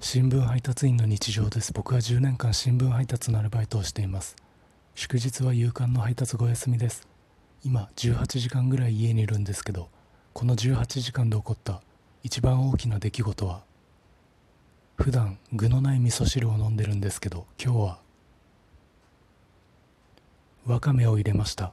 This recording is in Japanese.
新聞配達員の日常です。僕は10年間新聞配達のアルバイトをしています。祝日は夕刊の配達お休みです。今18時間ぐらい家にいるんですけどこの18時間で起こった一番大きな出来事は普段具のない味噌汁を飲んでるんですけど今日はわかめを入れました。